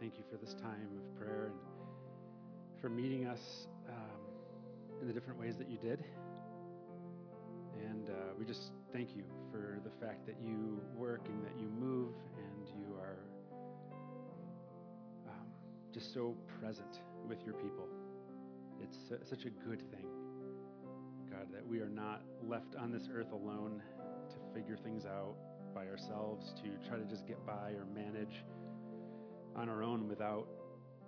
thank you for this time of prayer and for meeting us um, in the different ways that you did. And uh, we just thank you for the fact that you work and that you move and you are um, just so present with your people. It's such a good thing, God, that we are not left on this earth alone to figure things out by ourselves, to try to just get by or manage on our own without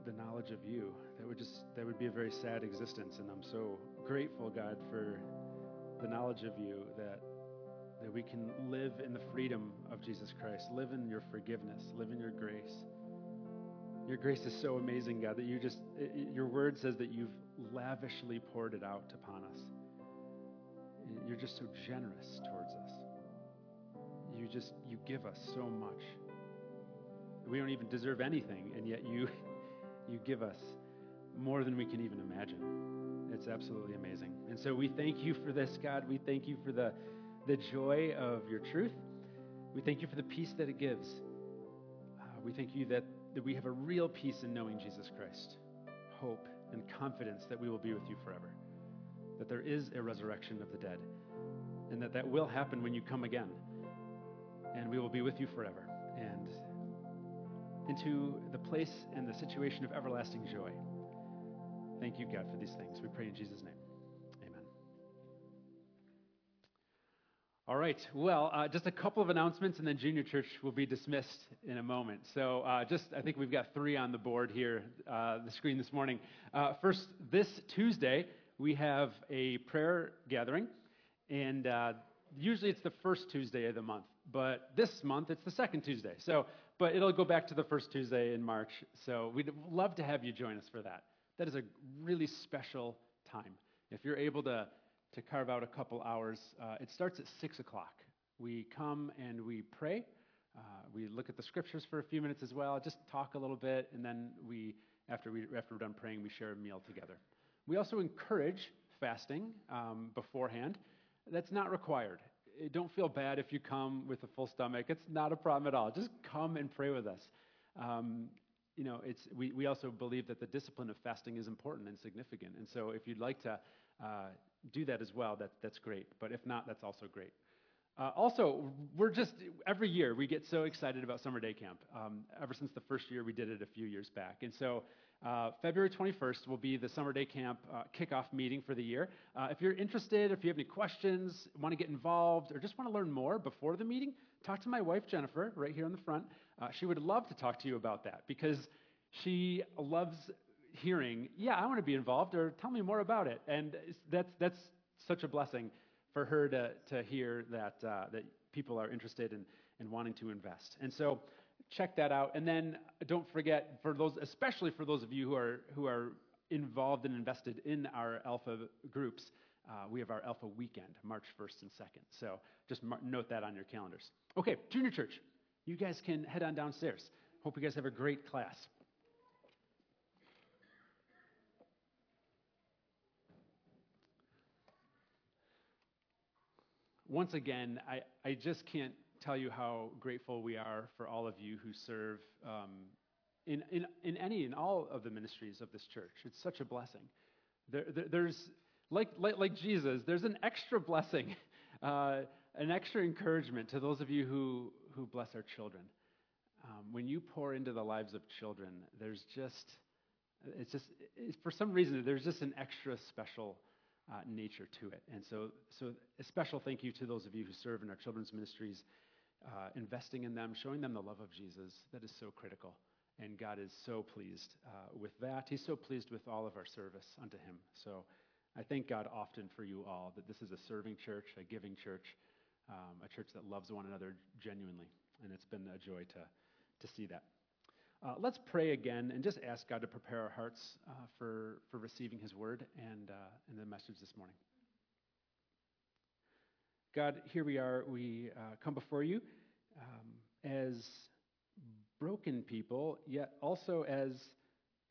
the knowledge of you. That would just that would be a very sad existence. And I'm so grateful, God, for the knowledge of you that that we can live in the freedom of Jesus Christ, live in your forgiveness, live in your grace. Your grace is so amazing, God, that you just, your word says that you've lavishly poured it out upon us. You're just so generous towards us. You just, you give us so much. We don't even deserve anything, and yet you, you give us more than we can even imagine. It's absolutely amazing. And so we thank you for this, God. We thank you for the, the joy of your truth. We thank you for the peace that it gives. Uh, we thank you that, that we have a real peace in knowing Jesus Christ, hope and confidence that we will be with you forever, that there is a resurrection of the dead, and that that will happen when you come again, and we will be with you forever. And into the place and the situation of everlasting joy. Thank you, God, for these things. We pray in Jesus' name. Amen. All right. Well, uh, just a couple of announcements, and then Junior Church will be dismissed in a moment. So, uh, just I think we've got three on the board here, uh, the screen this morning. Uh, first, this Tuesday we have a prayer gathering, and uh, usually it's the first Tuesday of the month, but this month it's the second Tuesday. So, but it'll go back to the first Tuesday in March. So we'd love to have you join us for that. That is a really special time. If you're able to, to carve out a couple hours, uh, it starts at 6 o'clock. We come and we pray. Uh, we look at the scriptures for a few minutes as well, just talk a little bit, and then we, after, we, after we're done praying, we share a meal together. We also encourage fasting um, beforehand. That's not required. Don't feel bad if you come with a full stomach. It's not a problem at all. Just come and pray with us. Um, you know, it's, we, we also believe that the discipline of fasting is important and significant. And so if you'd like to uh, do that as well, that, that's great. But if not, that's also great. Uh, also, we're just, every year we get so excited about Summer Day Camp. Um, ever since the first year we did it a few years back. And so uh, February 21st will be the Summer Day Camp uh, kickoff meeting for the year. Uh, if you're interested, if you have any questions, want to get involved, or just want to learn more before the meeting, talk to my wife, Jennifer, right here in the front. Uh, she would love to talk to you about that because she loves hearing, yeah, I want to be involved, or tell me more about it. And that's, that's such a blessing for her to, to hear that, uh, that people are interested in, in wanting to invest. And so check that out. And then don't forget, for those, especially for those of you who are, who are involved and invested in our Alpha groups, uh, we have our Alpha weekend, March 1st and 2nd. So just mar- note that on your calendars. Okay, junior church, you guys can head on downstairs. Hope you guys have a great class. Once again, I, I just can't tell you how grateful we are for all of you who serve um, in, in, in any and all of the ministries of this church. It's such a blessing. There, there, there's, like, like, like, Jesus, there's an extra blessing, uh, an extra encouragement to those of you who, who bless our children. Um, when you pour into the lives of children, there's just, it's just, it's, for some reason, there's just an extra special uh, nature to it. And so, so a special thank you to those of you who serve in our children's ministries uh, investing in them, showing them the love of Jesus. That is so critical. And God is so pleased uh, with that. He's so pleased with all of our service unto Him. So I thank God often for you all that this is a serving church, a giving church, um, a church that loves one another genuinely. And it's been a joy to, to see that. Uh, let's pray again and just ask God to prepare our hearts uh, for, for receiving His word and, uh, and the message this morning. God, here we are. We uh, come before you um, as broken people, yet also as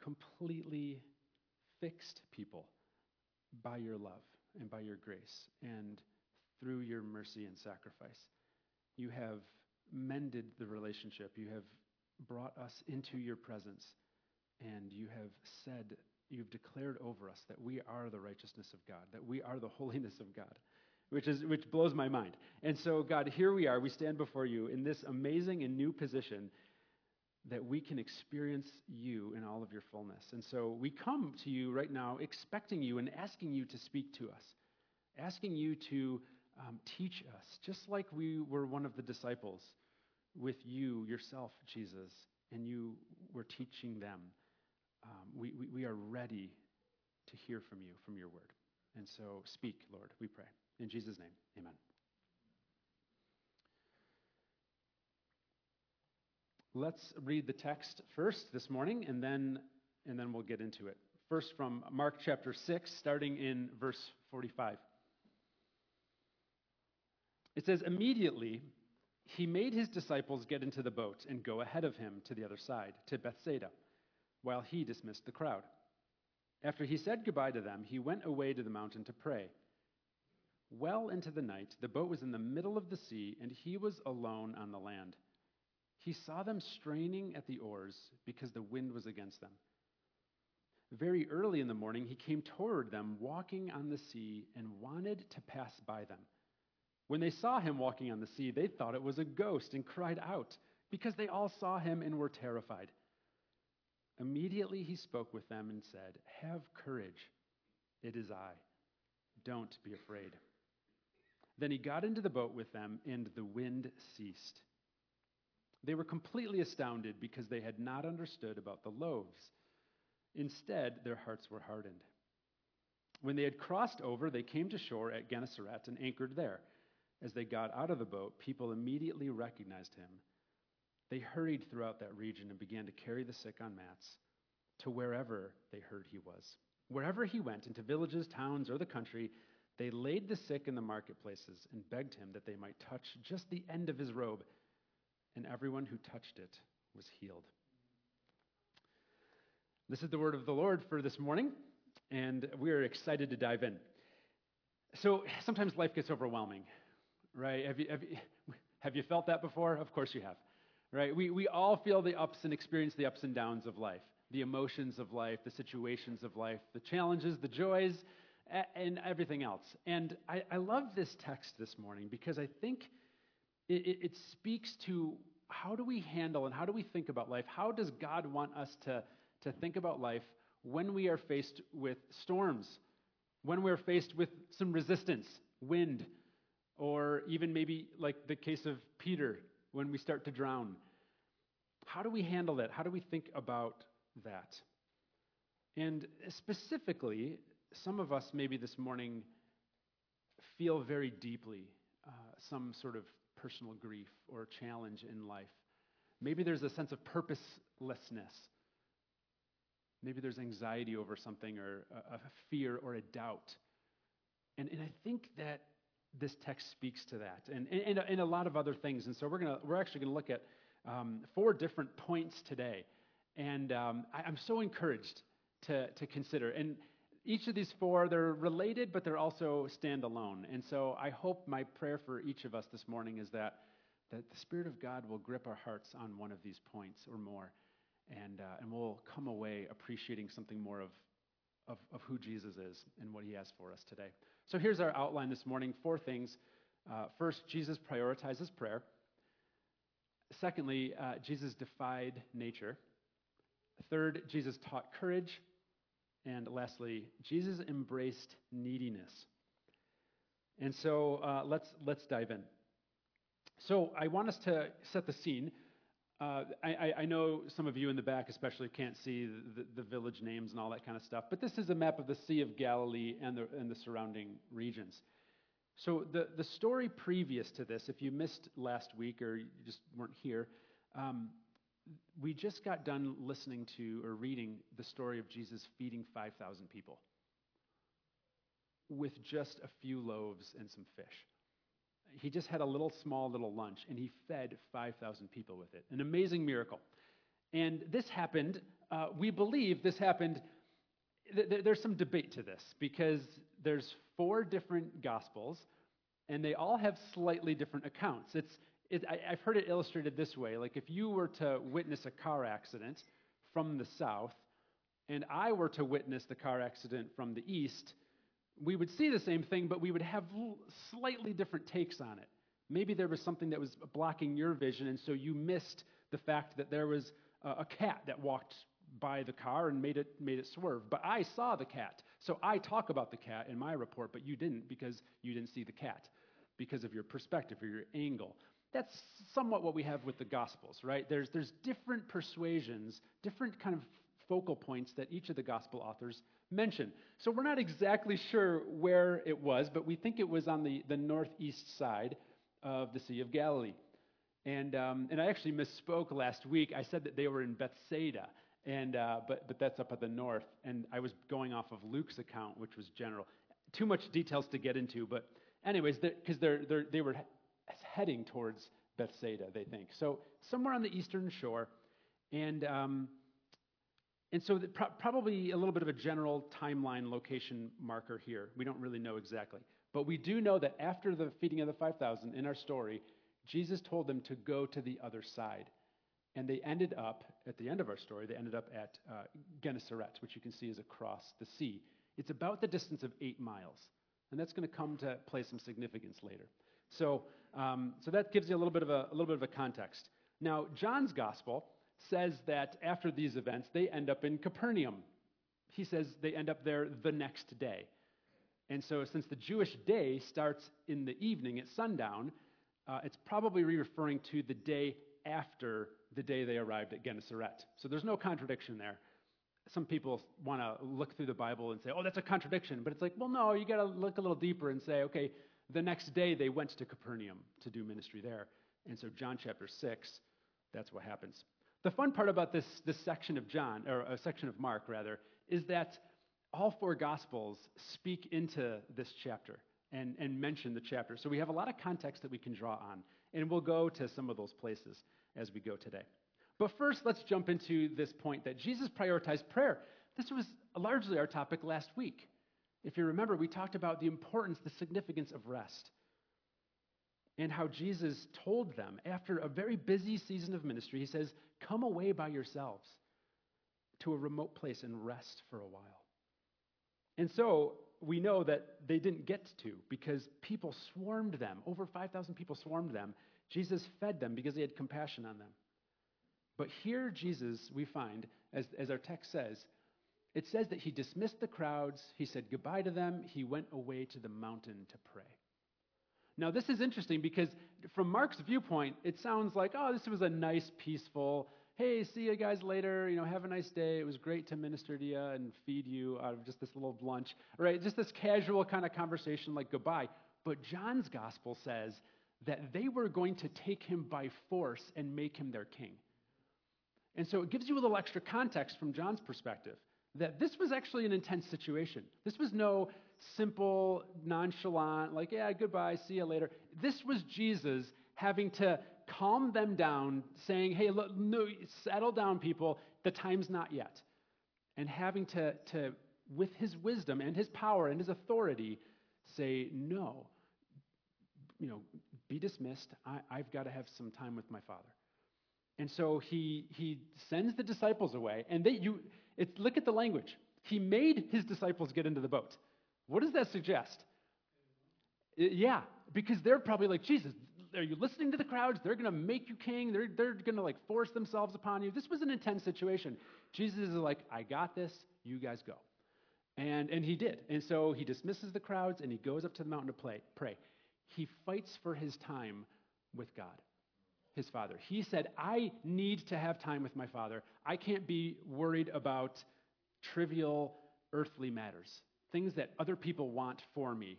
completely fixed people by your love and by your grace and through your mercy and sacrifice. You have mended the relationship. You have brought us into your presence, and you have said, you've declared over us that we are the righteousness of God, that we are the holiness of God. Which, is, which blows my mind. And so, God, here we are. We stand before you in this amazing and new position that we can experience you in all of your fullness. And so we come to you right now expecting you and asking you to speak to us, asking you to um, teach us, just like we were one of the disciples with you yourself, Jesus, and you were teaching them. Um, we, we, we are ready to hear from you, from your word. And so speak, Lord, we pray. In Jesus' name, amen. Let's read the text first this morning, and then, and then we'll get into it. First, from Mark chapter 6, starting in verse 45. It says, Immediately he made his disciples get into the boat and go ahead of him to the other side, to Bethsaida, while he dismissed the crowd. After he said goodbye to them, he went away to the mountain to pray. Well into the night, the boat was in the middle of the sea, and he was alone on the land. He saw them straining at the oars because the wind was against them. Very early in the morning, he came toward them, walking on the sea, and wanted to pass by them. When they saw him walking on the sea, they thought it was a ghost and cried out because they all saw him and were terrified. Immediately he spoke with them and said, Have courage, it is I. Don't be afraid. Then he got into the boat with them, and the wind ceased. They were completely astounded because they had not understood about the loaves. Instead, their hearts were hardened. When they had crossed over, they came to shore at Gennesaret and anchored there. As they got out of the boat, people immediately recognized him. They hurried throughout that region and began to carry the sick on mats to wherever they heard he was. Wherever he went, into villages, towns, or the country, they laid the sick in the marketplaces and begged him that they might touch just the end of his robe, and everyone who touched it was healed. This is the word of the Lord for this morning, and we are excited to dive in. So sometimes life gets overwhelming right? Have you, have you, have you felt that before? Of course you have, right? We, we all feel the ups and experience the ups and downs of life, the emotions of life, the situations of life, the challenges, the joys, and everything else. And I, I love this text this morning because I think it, it, it speaks to how do we handle and how do we think about life? How does God want us to, to think about life when we are faced with storms, when we're faced with some resistance, wind, or even maybe like the case of Peter when we start to drown. How do we handle that? How do we think about that? And specifically, some of us maybe this morning feel very deeply uh, some sort of personal grief or challenge in life. Maybe there's a sense of purposelessness. Maybe there's anxiety over something or a, a fear or a doubt. And, and I think that this text speaks to that and, and, and a lot of other things. And so we're, gonna, we're actually going to look at um, four different points today. And um, I, I'm so encouraged to, to consider. And each of these four, they're related, but they're also standalone. And so I hope my prayer for each of us this morning is that, that the Spirit of God will grip our hearts on one of these points or more. And, uh, and we'll come away appreciating something more of, of, of who Jesus is and what he has for us today. So here's our outline this morning four things. Uh, first, Jesus prioritizes prayer. Secondly, uh, Jesus defied nature. Third, Jesus taught courage. And lastly, Jesus embraced neediness. And so uh, let's, let's dive in. So I want us to set the scene. Uh, I, I, know some of you in the back, especially, can't see the, the, village names and all that kind of stuff, but this is a map of the Sea of Galilee and the, and the surrounding regions. So, the, the story previous to this, if you missed last week or you just weren't here, um, we just got done listening to or reading the story of Jesus feeding 5,000 people with just a few loaves and some fish he just had a little small little lunch and he fed 5,000 people with it. An amazing miracle. And this happened, uh, we believe this happened. Th- there's some debate to this because there's four different gospels and they all have slightly different accounts. It's, it, I, I've heard it illustrated this way like if you were to witness a car accident from the south, and I were to witness the car accident from the east, we would see the same thing, but we would have slightly different takes on it. Maybe there was something that was blocking your vision, and so you missed the fact that there was a cat that walked by the car and made it, made it swerve. But I saw the cat. So I talk about the cat in my report, but you didn't because you didn't see the cat because of your perspective or your angle. That's somewhat what we have with the Gospels, right? There's, there's different persuasions, different kind of focal points that each of the Gospel authors mention. So we're not exactly sure where it was, but we think it was on the, the northeast side of the Sea of Galilee. And, um, and I actually misspoke last week. I said that they were in Bethsaida, and, uh, but, but that's up at the north. And I was going off of Luke's account, which was general. Too much details to get into, but anyways, because they're, they were heading towards Bethsaida, they think. So somewhere on the eastern shore. And, um, and so pro- probably a little bit of a general timeline location marker here. We don't really know exactly. But we do know that after the feeding of the 5,000 in our story, Jesus told them to go to the other side. And they ended up, at the end of our story, they ended up at uh, Gennesaret, which you can see is across the sea. It's about the distance of eight miles. And that's going to come to play some significance later. So, um, so that gives you a little, bit of a, a little bit of a context. Now, John's gospel says that after these events, they end up in Capernaum. He says they end up there the next day. And so, since the Jewish day starts in the evening at sundown, uh, it's probably referring to the day after the day they arrived at Gennesaret. So there's no contradiction there. Some people want to look through the Bible and say, oh, that's a contradiction. But it's like, well, no, you got to look a little deeper and say, okay, the next day they went to Capernaum to do ministry there. And so, John chapter 6, that's what happens. The fun part about this, this section of John, or a section of Mark, rather, is that all four Gospels speak into this chapter and, and mention the chapter. So we have a lot of context that we can draw on. And we'll go to some of those places as we go today. But first, let's jump into this point that Jesus prioritized prayer. This was largely our topic last week. If you remember, we talked about the importance, the significance of rest, and how Jesus told them after a very busy season of ministry, He says, Come away by yourselves to a remote place and rest for a while. And so we know that they didn't get to because people swarmed them. Over 5,000 people swarmed them. Jesus fed them because he had compassion on them. But here, Jesus, we find, as, as our text says, it says that he dismissed the crowds, he said goodbye to them, he went away to the mountain to pray. Now, this is interesting because from Mark's viewpoint, it sounds like, oh, this was a nice, peaceful, hey, see you guys later. You know, have a nice day. It was great to minister to you and feed you out of just this little lunch, right? Just this casual kind of conversation like goodbye. But John's gospel says that they were going to take him by force and make him their king. And so it gives you a little extra context from John's perspective that this was actually an intense situation. This was no simple, nonchalant, like, yeah, goodbye, see you later. This was Jesus having to calm them down, saying, hey, look, no, settle down, people, the time's not yet. And having to, to, with his wisdom and his power and his authority, say, no, you know, be dismissed. I, I've got to have some time with my father. And so he, he sends the disciples away, and they, you, it's, look at the language. He made his disciples get into the boat. What does that suggest? Uh, yeah, because they're probably like, Jesus, are you listening to the crowds? They're going to make you king. They're, they're going to like force themselves upon you. This was an intense situation. Jesus is like, I got this. You guys go. And, and he did. And so he dismisses the crowds and he goes up to the mountain to play, pray. He fights for his time with God, his father. He said, I need to have time with my father. I can't be worried about trivial earthly matters, things that other people want for me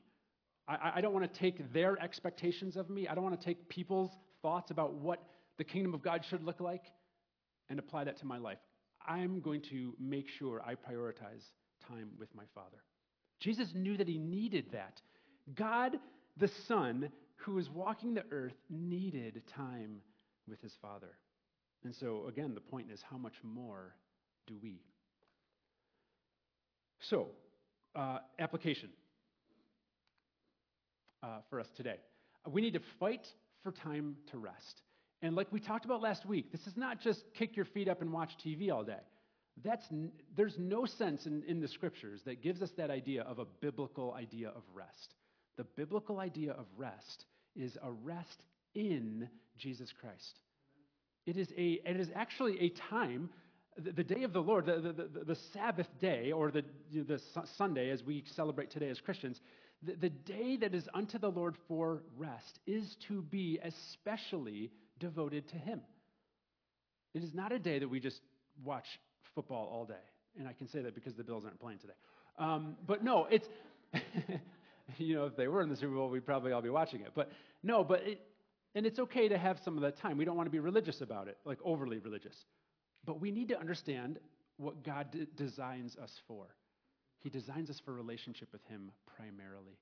I, I don't want to take their expectations of me. I don't want to take people's thoughts about what the kingdom of God should look like and apply that to my life. I'm going to make sure I prioritize time with my Father. Jesus knew that he needed that. God, the Son, who was walking the earth, needed time with his Father. And so, again, the point is how much more do we? So, uh, application uh, for us today. We need to fight for time to rest. And like we talked about last week, this is not just kick your feet up and watch TV all day. That's, there's no sense in, in the scriptures that gives us that idea of a biblical idea of rest. The biblical idea of rest is a rest in Jesus Christ. It is, a, it is actually a time, the, the day of the Lord, the, the, the, Sabbath day, or the, you know, the Sunday as we celebrate today as Christians, the, the day that is unto the Lord for rest is to be especially devoted to Him. It is not a day that we just watch football all day. And I can say that because the Bills aren't playing today. Um, but no, it's, you know, if they were in the Super Bowl, we'd probably all be watching it. But no, but it, and it's okay to have some of that time. We don't want to be religious about it, like overly religious. But we need to understand what God d- designs us for. He designs us for relationship with Him primarily.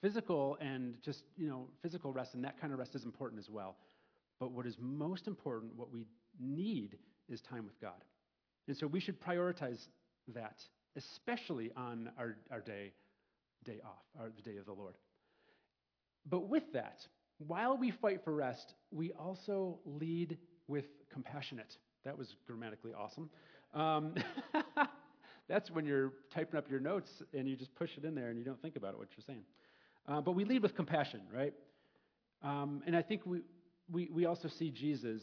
Physical and just, you know, physical rest and that kind of rest is important as well. But what is most important, what we need, is time with God. And so we should prioritize that, especially on our, our day, day off, or the day of the Lord. But with that, while we fight for rest, we also lead with compassionate. That was grammatically awesome. Um, that's when you're typing up your notes and you just push it in there and you don't think about it, what you're saying. Uh, but we lead with compassion, right? Um, and I think we, we, we also see Jesus.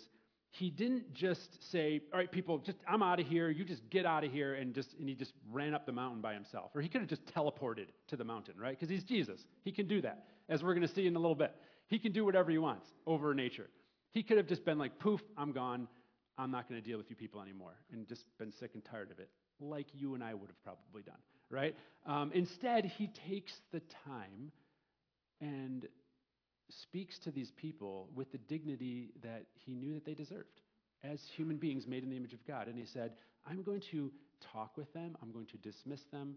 He didn't just say, All right, people, just I'm out of here. You just get out of here. And, just, and he just ran up the mountain by himself. Or he could have just teleported to the mountain, right? Because he's Jesus. He can do that, as we're going to see in a little bit. He can do whatever he wants over nature. He could have just been like, Poof, I'm gone. I'm not going to deal with you people anymore. And just been sick and tired of it, like you and I would have probably done, right? Um, instead, he takes the time and speaks to these people with the dignity that he knew that they deserved as human beings made in the image of God. And he said, I'm going to talk with them, I'm going to dismiss them,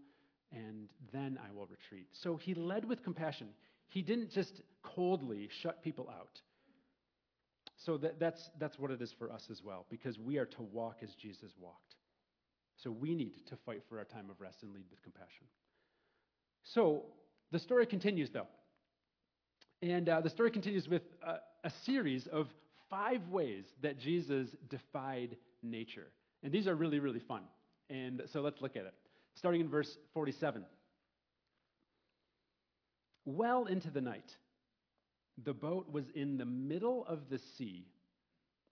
and then I will retreat. So he led with compassion. He didn't just coldly shut people out. So that, that's, that's what it is for us as well, because we are to walk as Jesus walked. So we need to fight for our time of rest and lead with compassion. So the story continues, though. And uh, the story continues with a, a series of five ways that Jesus defied nature. And these are really, really fun. And so let's look at it. Starting in verse 47. Well into the night, the boat was in the middle of the sea,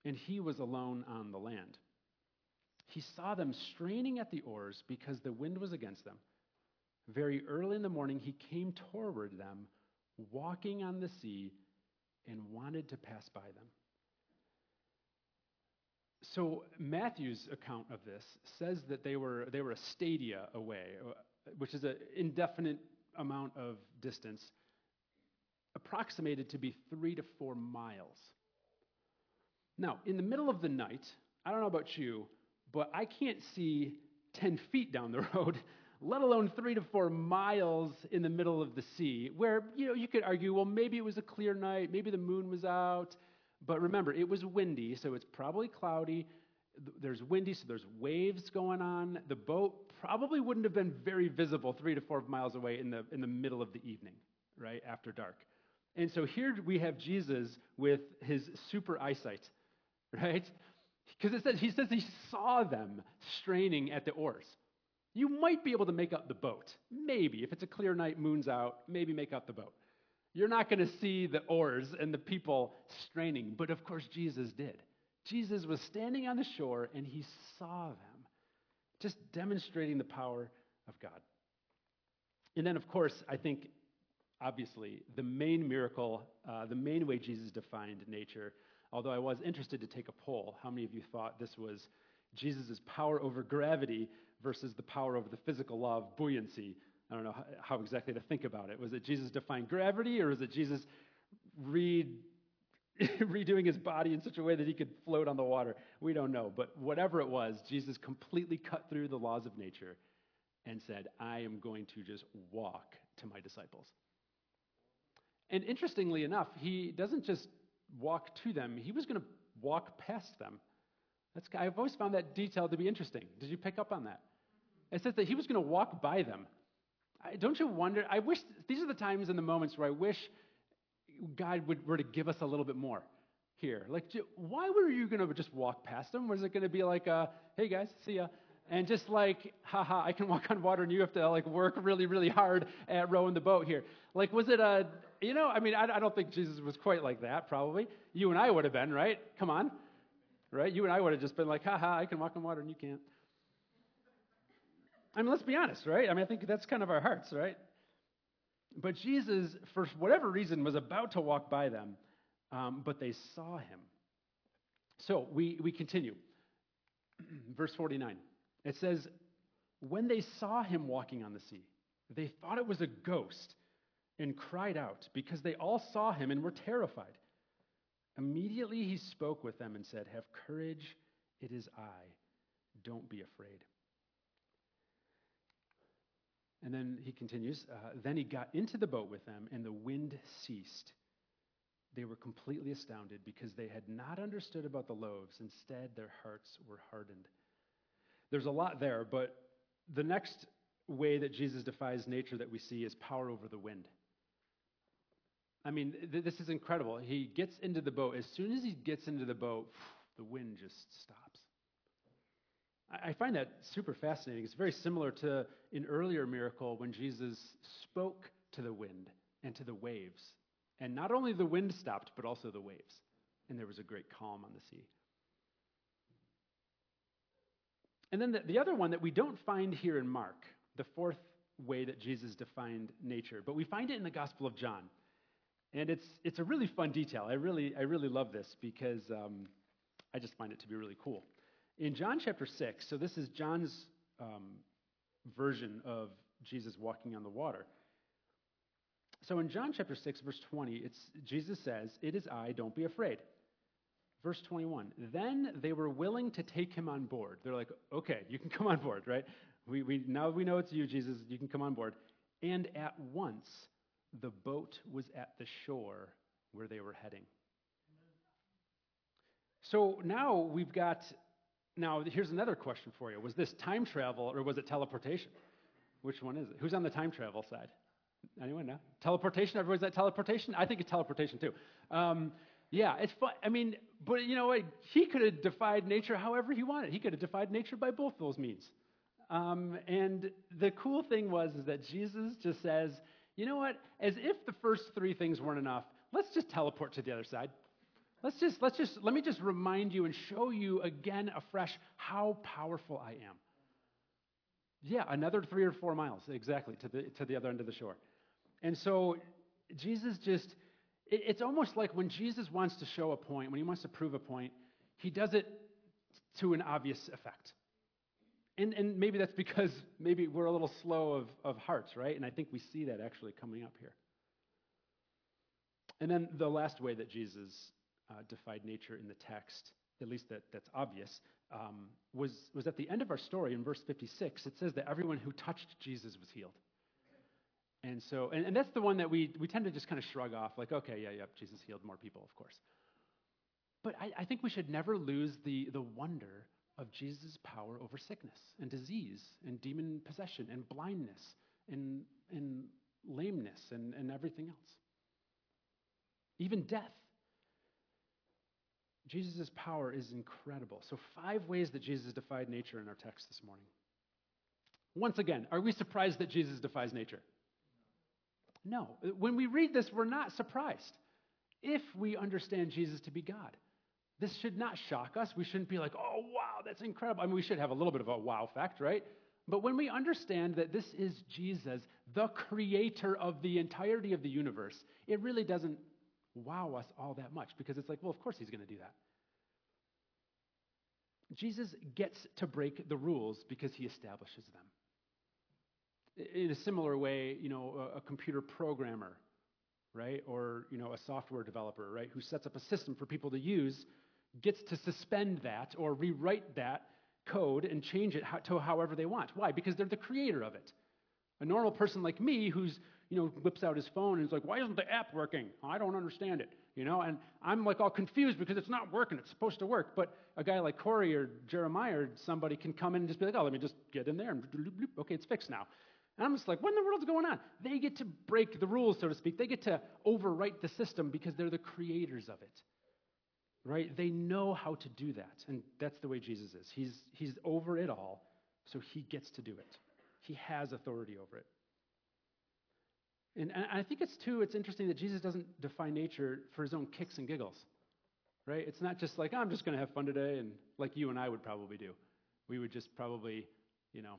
and he was alone on the land. He saw them straining at the oars because the wind was against them. Very early in the morning, he came toward them walking on the sea and wanted to pass by them. So Matthew's account of this says that they were, they were a stadia away, uh, which is an indefinite amount of distance, approximated to be three to four miles. Now, in the middle of the night, I don't know about you, but I can't see 10 feet down the road let alone three to four miles in the middle of the sea, where you know you could argue, well, maybe it was a clear night, maybe the moon was out, but remember, it was windy, so it's probably cloudy. There's windy, so there's waves going on. The boat probably wouldn't have been very visible three to four miles away in the in the middle of the evening, right after dark. And so here we have Jesus with his super eyesight, right? Because it says he says he saw them straining at the oars. You might be able to make out the boat. Maybe. If it's a clear night, moon's out, maybe make out the boat. You're not going to see the oars and the people straining, but of course Jesus did. Jesus was standing on the shore and he saw them, just demonstrating the power of God. And then, of course, I think, obviously, the main miracle, uh, the main way Jesus defined nature, although I was interested to take a poll, how many of you thought this was Jesus' power over gravity versus the power over the physical law of buoyancy. I don't know how, exactly to think about it. Was it Jesus defined gravity, or was it Jesus read, redoing his body in such a way that he could float on the water? We don't know. But whatever it was, Jesus completely cut through the laws of nature and said, I am going to just walk to my disciples. And interestingly enough, he doesn't just walk to them, he was going to walk past them. That's, I've always found that detail to be interesting. Did you pick up on that? It says that he was going to walk by them. I, don't you wonder? I wish these are the times and the moments where I wish God would, were to give us a little bit more here? Like, why were you going to just walk past him? Was it going to be like, uh, hey guys, see ya? And just like, haha, I can walk on water and you have to like work really, really hard at rowing the boat here. Like, was it a, you know, I mean, I, I don't think Jesus was quite like that, probably. You and I would have been, right? Come on. Right? You and I would have just been like, haha, I can walk on water and you can't. I mean, let's be honest, right? I mean, I think that's kind of our hearts, right? But Jesus, for whatever reason, was about to walk by them, um, but they saw him. So we, we continue. Verse 49. It says, When they saw him walking on the sea, they thought it was a ghost and cried out because they all saw him and were terrified. Immediately he spoke with them and said, Have courage, it is I. Don't be afraid. And then he continues, uh, Then he got into the boat with them, and the wind ceased. They were completely astounded because they had not understood about the loaves. Instead, their hearts were hardened. There's a lot there, but the next way that Jesus defies nature that we see is power over the wind. I mean, th- this is incredible. He gets into the boat. As soon as he gets into the boat, the wind just stops. I find that super fascinating. It's very similar to an earlier miracle when Jesus spoke to the wind and to the waves. And not only the wind stopped, but also the waves. And there was a great calm on the sea. And then the, the other one that we don't find here in Mark, the fourth way that Jesus defined nature, but we find it in the Gospel of John. And it's, it's a really fun detail. I really, I really love this because um, I just find it to be really cool. In John chapter 6, so this is John's um, version of Jesus walking on the water. So in John chapter 6, verse 20, it's, Jesus says, It is I, don't be afraid. Verse 21, then they were willing to take him on board. They're like, okay, you can come on board, right? We, we, now we know it's you, Jesus, you can come on board. And at once, the boat was at the shore where they were heading. So now we've got now, here's another question for you. Was this time travel or was it teleportation? Which one is it? Who's on the time travel side? Anyone know? Teleportation? Everybody's at teleportation? I think it's teleportation too. Um, yeah, it's fun. I mean, but you know what? He could have defied nature however he wanted. He could have defied nature by both those means. Um, and the cool thing was is that Jesus just says, you know what? As if the first three things weren't enough, let's just teleport to the other side. Let's just, let's just, let me just remind you and show you again afresh how powerful I am. Yeah, another three or four miles, exactly, to the, to the other end of the shore. And so Jesus just, it, it's almost like when Jesus wants to show a point, when he wants to prove a point, he does it to an obvious effect. And, and maybe that's because maybe we're a little slow of, of hearts, right? And I think we see that actually coming up here. And then the last way that Jesus uh, defied nature in the text, at least that, that's obvious, um, was, was at the end of our story in verse 56. It says that everyone who touched Jesus was healed. And so, and, and that's the one that we, we tend to just kind of shrug off, like, okay, yeah, yeah, Jesus healed more people, of course. But I, I think we should never lose the, the wonder of Jesus' power over sickness and disease and demon possession and blindness and, and lameness and, and everything else. Even death. Jesus' power is incredible. So, five ways that Jesus defied nature in our text this morning. Once again, are we surprised that Jesus defies nature? No. When we read this, we're not surprised if we understand Jesus to be God. This should not shock us. We shouldn't be like, oh, wow, that's incredible. I mean, we should have a little bit of a wow fact, right? But when we understand that this is Jesus, the creator of the entirety of the universe, it really doesn't wow us all that much because it's like, well, of course he's going to do that. Jesus gets to break the rules because he establishes them. In a similar way, you know, a, computer programmer, right, or you know, a software developer, right, who sets up a system for people to use, gets to suspend that or rewrite that code and change it to however they want. Why? Because they're the creator of it. A normal person like me who's you know, whips out his phone and he's like, why isn't the app working? I don't understand it, you know? And I'm like all confused because it's not working. It's supposed to work. But a guy like Corey or Jeremiah or somebody can come in and just be like, oh, let me just get in there and okay, it's fixed now. And I'm just like, what in the world's going on? They get to break the rules, so to speak. They get to overwrite the system because they're the creators of it. Right? They know how to do that. And that's the way Jesus is. He's, he's over it all, so he gets to do it. He has authority over it. And, and I think it's too, it's interesting that Jesus doesn't define nature for his own kicks and giggles. Right? It's not just like, oh, I'm just going to have fun today, and like you and I would probably do. We would just probably, you know,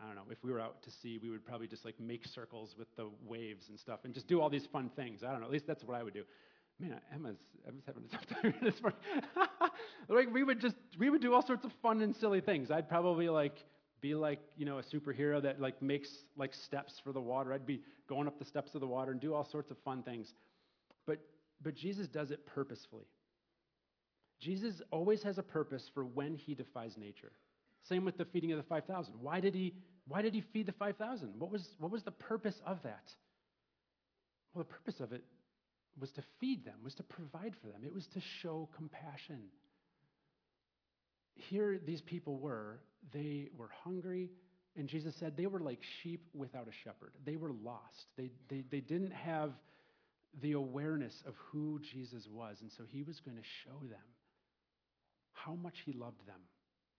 I don't know, if we were out to sea, we would probably just like make circles with the waves and stuff and just do all these fun things. I don't know, at least that's what I would do. Man, Emma's, Emma's having a tough time this morning. like we would just, we would do all sorts of fun and silly things. I'd probably like be like, you know, a superhero that like makes like steps for the water. I'd be going up the steps of the water and do all sorts of fun things. But, but Jesus does it purposefully. Jesus always has a purpose for when he defies nature. Same with the feeding of the 5,000. Why did he, why did he feed the 5,000? What was, what was the purpose of that? Well, the purpose of it was to feed them, was to provide for them, it was to show compassion. Here, these people were, they were hungry, and Jesus said they were like sheep without a shepherd. They were lost. They, they, they didn't have the awareness of who Jesus was, and so he was going to show them how much he loved them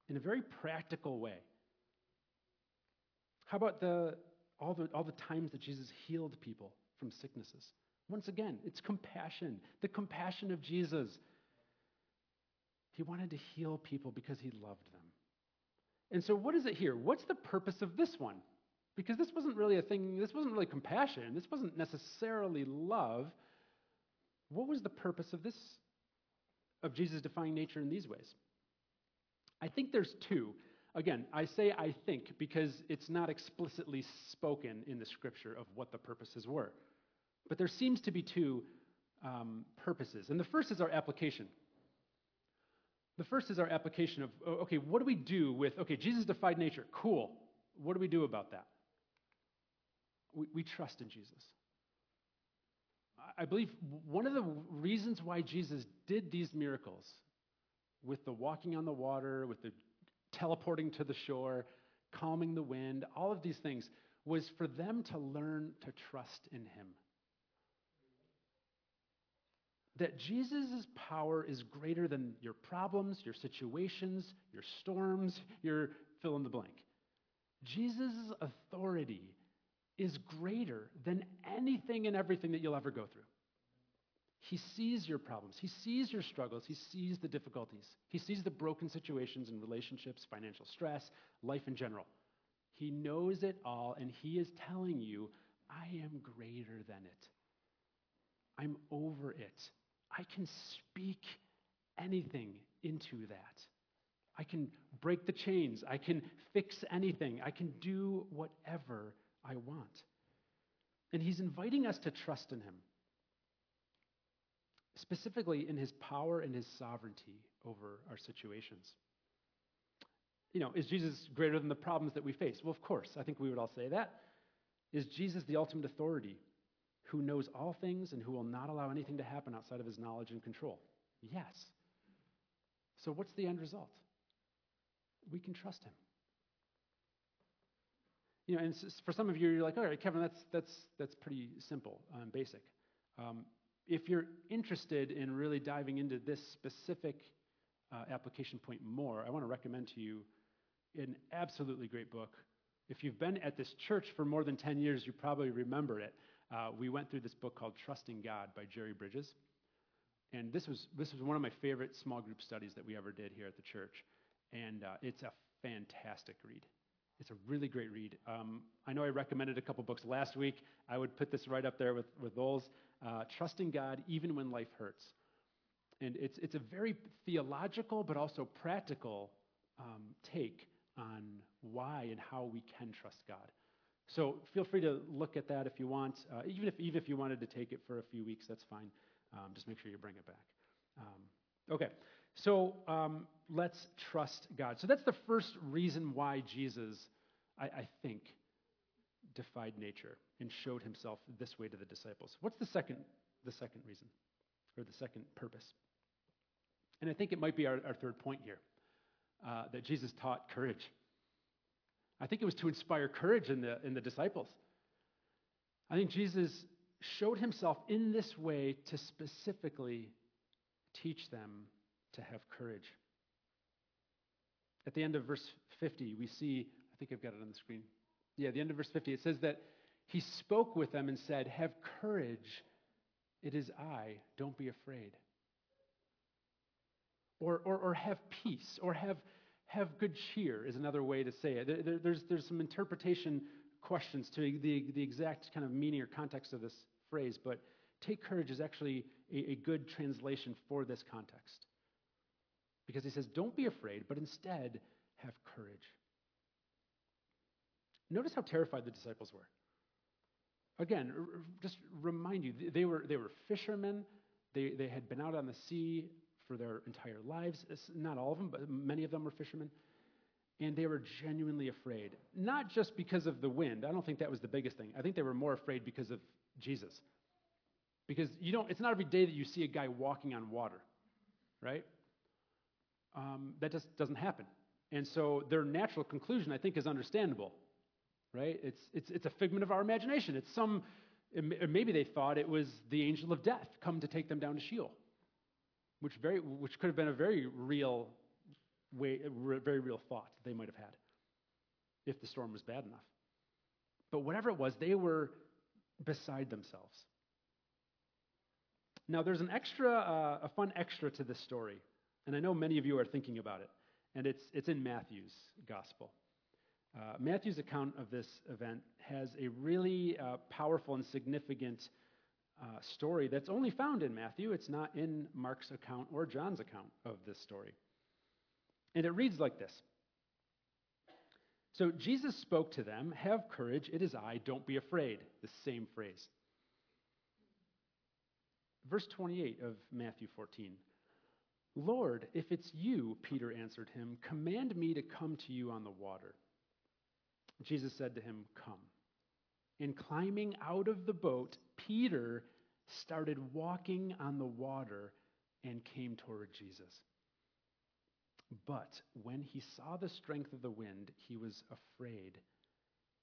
in a very practical way. How about the, all, the, all the times that Jesus healed people from sicknesses? Once again, it's compassion, the compassion of Jesus. He wanted to heal people because he loved them. And so, what is it here? What's the purpose of this one? Because this wasn't really a thing, this wasn't really compassion, this wasn't necessarily love. What was the purpose of this, of Jesus defying nature in these ways? I think there's two. Again, I say I think because it's not explicitly spoken in the scripture of what the purposes were. But there seems to be two um, purposes. And the first is our application. The first is our application of, okay, what do we do with, okay, Jesus defied nature. Cool. What do we do about that? We, we trust in Jesus. I believe one of the reasons why Jesus did these miracles with the walking on the water, with the teleporting to the shore, calming the wind, all of these things was for them to learn to trust in him. That Jesus' power is greater than your problems, your situations, your storms, your fill in the blank. Jesus' authority is greater than anything and everything that you'll ever go through. He sees your problems. He sees your struggles. He sees the difficulties. He sees the broken situations in relationships, financial stress, life in general. He knows it all, and He is telling you, I am greater than it. I'm over it. I can speak anything into that. I can break the chains. I can fix anything. I can do whatever I want. And He's inviting us to trust in Him specifically in his power and his sovereignty over our situations. You know, is Jesus greater than the problems that we face? Well, of course. I think we would all say that. Is Jesus the ultimate authority who knows all things and who will not allow anything to happen outside of his knowledge and control? Yes. So, what's the end result? We can trust him. You know, and for some of you, you're like, all right, Kevin, that's, that's, that's pretty simple and basic. Um, if you're interested in really diving into this specific uh, application point more, I want to recommend to you an absolutely great book. If you've been at this church for more than 10 years, you probably remember it. Uh, we went through this book called Trusting God by Jerry Bridges. And this was, this was one of my favorite small group studies that we ever did here at the church. And uh, it's a fantastic read. It's a really great read. Um, I know I recommended a couple books last week. I would put this right up there with, with those. Uh, Trusting God even when life hurts. And it's, it's a very theological but also practical um, take on why and how we can trust God. So feel free to look at that if you want. Uh, even, if, even if you wanted to take it for a few weeks, that's fine. Um, just make sure you bring it back. Um, okay, so um, let's trust God. So that's the first reason why Jesus, I, I think, defied nature and showed himself this way to the disciples. What's the second, the second reason, or the second purpose? And I think it might be our, our third point here uh, that Jesus taught courage. I think it was to inspire courage in the, in the disciples. I think Jesus showed himself in this way to specifically teach them to have courage. At the end of verse 50, we see, I think I've got it on the screen. Yeah, the end of verse 50, it says that he spoke with them and said, Have courage. It is I. Don't be afraid. Or, or, or have peace, or have, have good cheer, is another way to say it. There, there's, there's some interpretation questions to the, the exact kind of meaning or context of this phrase, but take courage is actually a, a good translation for this context. Because he says, Don't be afraid, but instead have courage. Notice how terrified the disciples were. Again, just remind you, they were, they were fishermen. They, they had been out on the sea for their entire lives. Not all of them, but many of them were fishermen. And they were genuinely afraid. Not just because of the wind. I don't think that was the biggest thing. I think they were more afraid because of Jesus. Because you don't, it's not every day that you see a guy walking on water, right? Um, that just doesn't happen. And so their natural conclusion, I think, is understandable right? It's, it's, it's a figment of our imagination. It's some, maybe they thought it was the angel of death come to take them down to Sheol, which, very, which could have been a very real way, very real thought they might have had if the storm was bad enough. But whatever it was, they were beside themselves. Now, there's an extra, uh, a fun extra to this story, and I know many of you are thinking about it, and it's, it's in Matthew's gospel. Uh, Matthew's account of this event has a really uh, powerful and significant uh, story that's only found in Matthew. It's not in Mark's account or John's account of this story. And it reads like this So Jesus spoke to them, Have courage, it is I, don't be afraid. The same phrase. Verse 28 of Matthew 14. Lord, if it's you, Peter answered him, command me to come to you on the water. Jesus said to him, Come. And climbing out of the boat, Peter started walking on the water and came toward Jesus. But when he saw the strength of the wind, he was afraid.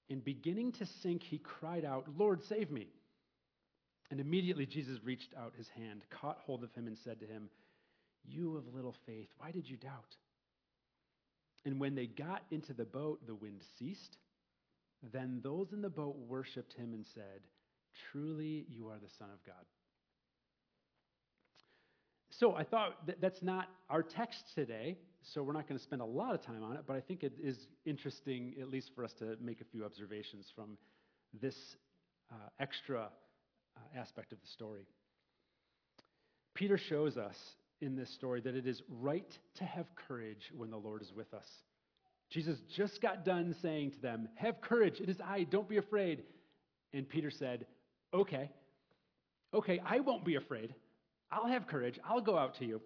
And beginning to sink, he cried out, Lord, save me. And immediately Jesus reached out his hand, caught hold of him, and said to him, You of little faith, why did you doubt? And when they got into the boat, the wind ceased. Then those in the boat worshiped him and said, Truly, you are the Son of God. So I thought that that's not our text today, so we're not going to spend a lot of time on it, but I think it is interesting, at least for us to make a few observations from this uh, extra uh, aspect of the story. Peter shows us in this story that it is right to have courage when the Lord is with us. Jesus just got done saying to them, Have courage, it is I, don't be afraid. And Peter said, Okay, okay, I won't be afraid. I'll have courage. I'll go out to you.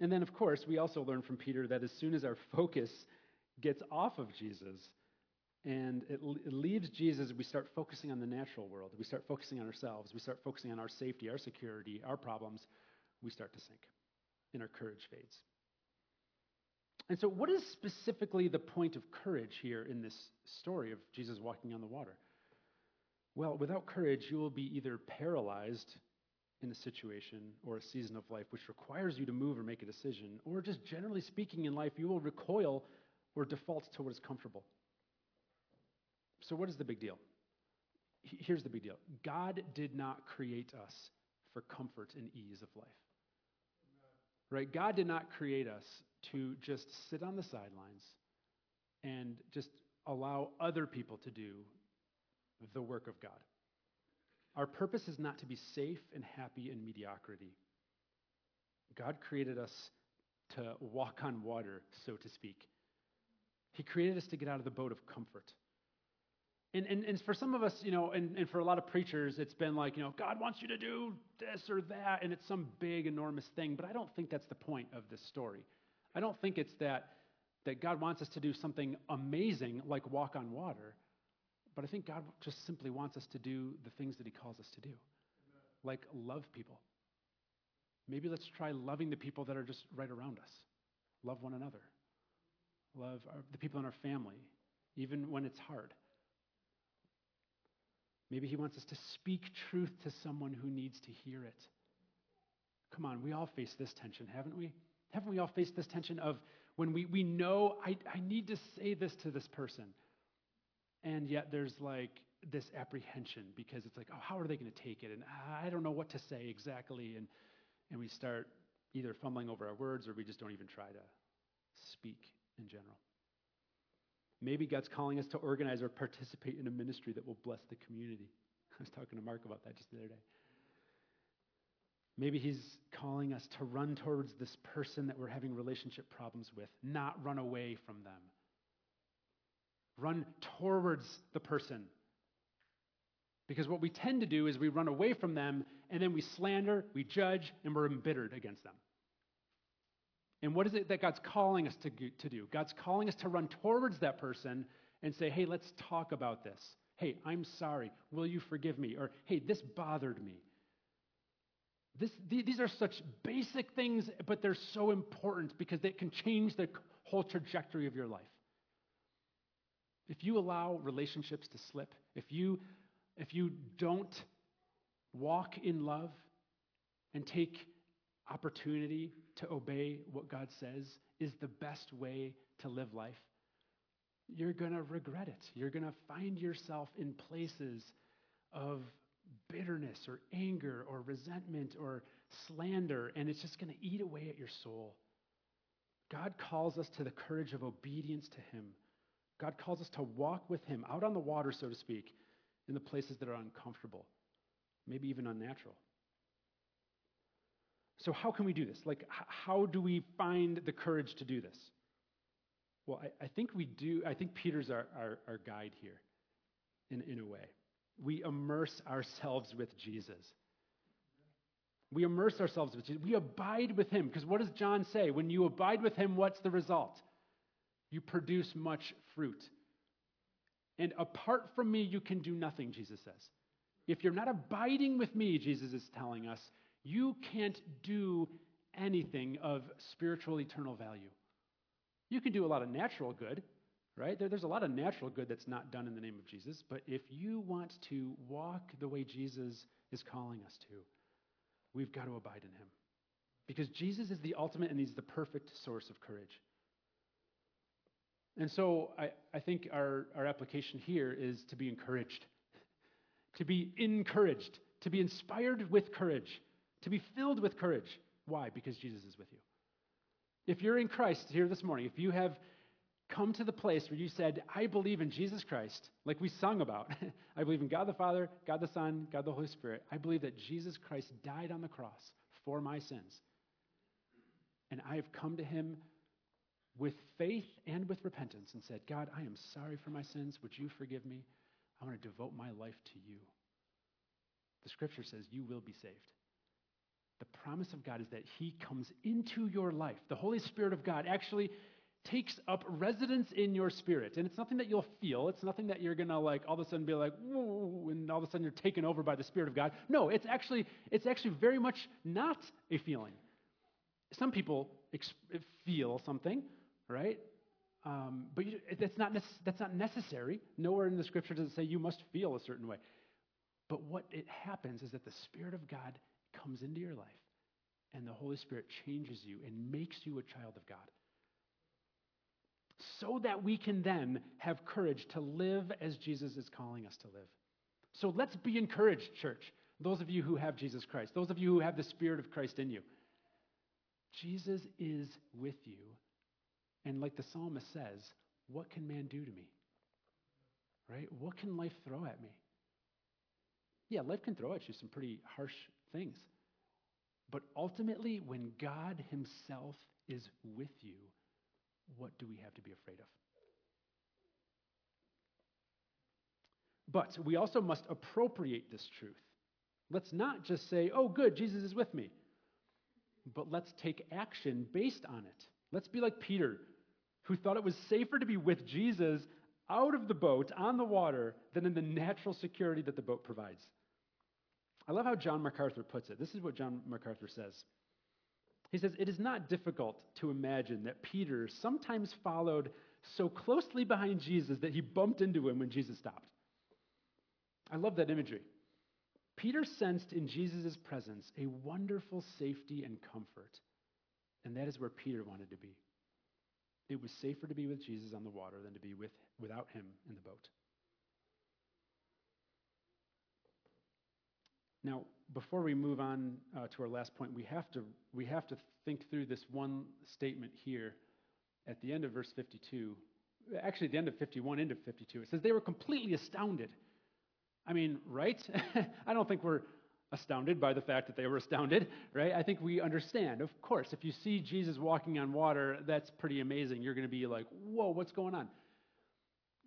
And then, of course, we also learn from Peter that as soon as our focus gets off of Jesus and it, it, leaves Jesus, we start focusing on the natural world. We start focusing on ourselves. We start focusing on our safety, our security, our problems. We start to sink, and our courage fades. And so, what is specifically the point of courage here in this story of Jesus walking on the water? Well, without courage, you will be either paralyzed in a situation or a season of life which requires you to move or make a decision, or just generally speaking in life, you will recoil or default to what is comfortable. So, what is the big deal? Here's the big deal God did not create us for comfort and ease of life. Right? God did not create us to just sit on the sidelines and just allow other people to do the work of God. Our purpose is not to be safe and happy in mediocrity. God created us to walk on water, so to speak. He created us to get out of the boat of comfort. And, and, and for some of us, you know, and, and for a lot of preachers, it's been like, you know, God wants you to do this or that, and it's some big, enormous thing. But I don't think that's the point of this story. I don't think it's that, that God wants us to do something amazing like walk on water, but I think God just simply wants us to do the things that He calls us to do, like love people. Maybe let's try loving the people that are just right around us. Love one another. love our, the people in our family, even when it's hard. Maybe He wants us to speak truth to someone who needs to hear it. Come on, we all face this tension, haven't we? Haven't we all faced this tension of when we, we know I, I need to say this to this person, and yet there's like this apprehension because it's like, oh, how are they going to take it? And I don't know what to say exactly. And, and we start either fumbling over our words or we just don't even try to speak in general. Maybe God's calling us to organize or participate in a ministry that will bless the community. I was talking to Mark about that just the other day. Maybe He's calling us to run towards this person that we're having relationship problems with, not run away from them. Run towards the person. Because what we tend to do is we run away from them and then we slander, we judge, and we're embittered against them. And what is it that God's calling us to, to do? God's calling us to run towards that person and say, hey, let's talk about this. Hey, I'm sorry. Will you forgive me? Or, hey, this bothered me. This, these are such basic things, but they're so important because they can change the whole trajectory of your life. If you allow relationships to slip, if you, if you don't walk in love and take opportunity to obey what God says is the best way to live life, you're going to regret it. You're going to find yourself in places of bitterness or anger or resentment or slander, and it's just going to eat away at your soul. God calls us to the courage of obedience to Him. God calls us to walk with Him out on the water, so to speak, in the places that are uncomfortable, maybe even unnatural. So, how can we do this? Like, how do we find the courage to do this? Well, I, I think we do. I think Peter's our, our, our guide here in, in a way. We immerse ourselves with Jesus. We immerse ourselves with Jesus. We abide with him. Because what does John say? When you abide with him, what's the result? You produce much fruit. And apart from me, you can do nothing, Jesus says. If you're not abiding with me, Jesus is telling us, you can't do anything of spiritual eternal value. You can do a lot of natural good, right? There, there's a lot of natural good that's not done in the name of Jesus, but if you want to walk the way Jesus is calling us to, we've got to abide in him. Because Jesus is the ultimate and he's the perfect source of courage. And so I, I think our, our application here is to be encouraged, to be encouraged, to be inspired with courage, to be filled with courage. Why? Because Jesus is with you. If you're in Christ here this morning, if you have come to the place where you said, I believe in Jesus Christ, like we sung about, I believe in God the Father, God the Son, God the Holy Spirit, I believe that Jesus Christ died on the cross for my sins. And I have come to him with faith and with repentance and said, God, I am sorry for my sins. Would you forgive me? I want to devote my life to you. The scripture says you will be saved. The promise of God is that He comes into your life. The Holy Spirit of God actually takes up residence in your spirit. And it's nothing that you'll feel. It's nothing that you're going to like all of a sudden be like, whoa, and all of a sudden you're taken over by the Spirit of God. No, it's actually, it's actually very much not a feeling. Some people feel something, right? Um, but you, that's, not nece- that's not necessary. Nowhere in the scripture does it say you must feel a certain way. But what it happens is that the Spirit of God comes into your life and the Holy Spirit changes you and makes you a child of God. So that we can then have courage to live as Jesus is calling us to live. So let's be encouraged, church. Those of you who have Jesus Christ, those of you who have the Spirit of Christ in you. Jesus is with you. And like the psalmist says, what can man do to me? Right? What can life throw at me? Yeah, life can throw at you some pretty harsh things. But ultimately, when God Himself is with you, what do we have to be afraid of? But we also must appropriate this truth. Let's not just say, oh, good, Jesus is with me. But let's take action based on it. Let's be like Peter, who thought it was safer to be with Jesus out of the boat on the water than in the natural security that the boat provides. I love how John MacArthur puts it. This is what John MacArthur says He says, It is not difficult to imagine that Peter sometimes followed so closely behind Jesus that he bumped into him when Jesus stopped. I love that imagery. Peter sensed in Jesus' presence a wonderful safety and comfort, and that is where Peter wanted to be. It was safer to be with Jesus on the water than to be with, without him in the boat. Now, before we move on uh, to our last point, we have, to, we have to think through this one statement here at the end of verse 52. Actually, the end of 51 into 52. It says, They were completely astounded. I mean, right? I don't think we're astounded by the fact that they were astounded, right? I think we understand. Of course, if you see Jesus walking on water, that's pretty amazing. You're going to be like, whoa, what's going on?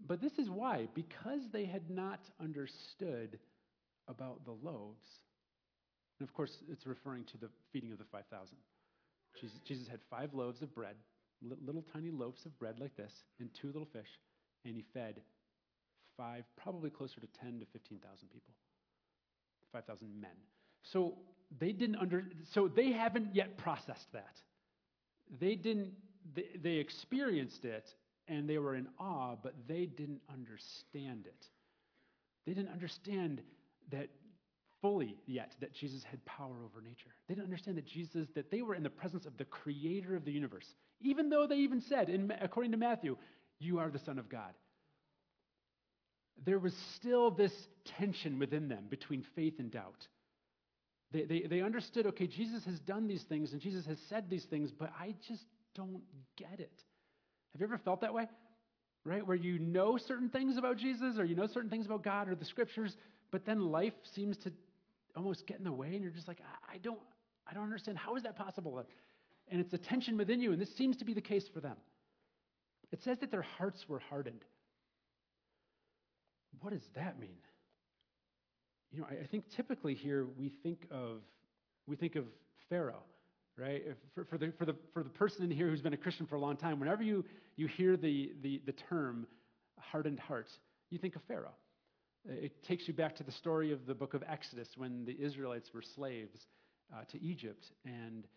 But this is why. Because they had not understood about the loaves. And of course, it's referring to the feeding of the 5,000. Jesus, Jesus had five loaves of bread, little tiny loaves of bread like this, and two little fish, and he fed five, probably closer to 10 to 15,000 people, 5,000 men. So they didn't under, so they haven't yet processed that. They didn't, they, they experienced it and they were in awe, but they didn't understand it. They didn't understand that fully yet that Jesus had power over nature. They didn't understand that Jesus, that they were in the presence of the creator of the universe, even though they even said, in, according to Matthew, you are the Son of God there was still this tension within them between faith and doubt. They, they, they understood, okay, Jesus has done these things and Jesus has said these things, but I just don't get it. Have you ever felt that way? Right? Where you know certain things about Jesus or you know certain things about God or the scriptures, but then life seems to almost get in the way and you're just like, I, I don't, I don't understand. How is that possible? And it's a tension within you, and this seems to be the case for them. It says that their hearts were hardened. What does that mean? You know, I, I think typically here we think of we think of Pharaoh, right? For, for, the, for, the, for the person in here who's been a Christian for a long time, whenever you, you hear the, the, the term hardened heart, you think of Pharaoh. It takes you back to the story of the book of Exodus when the Israelites were slaves uh, to Egypt. And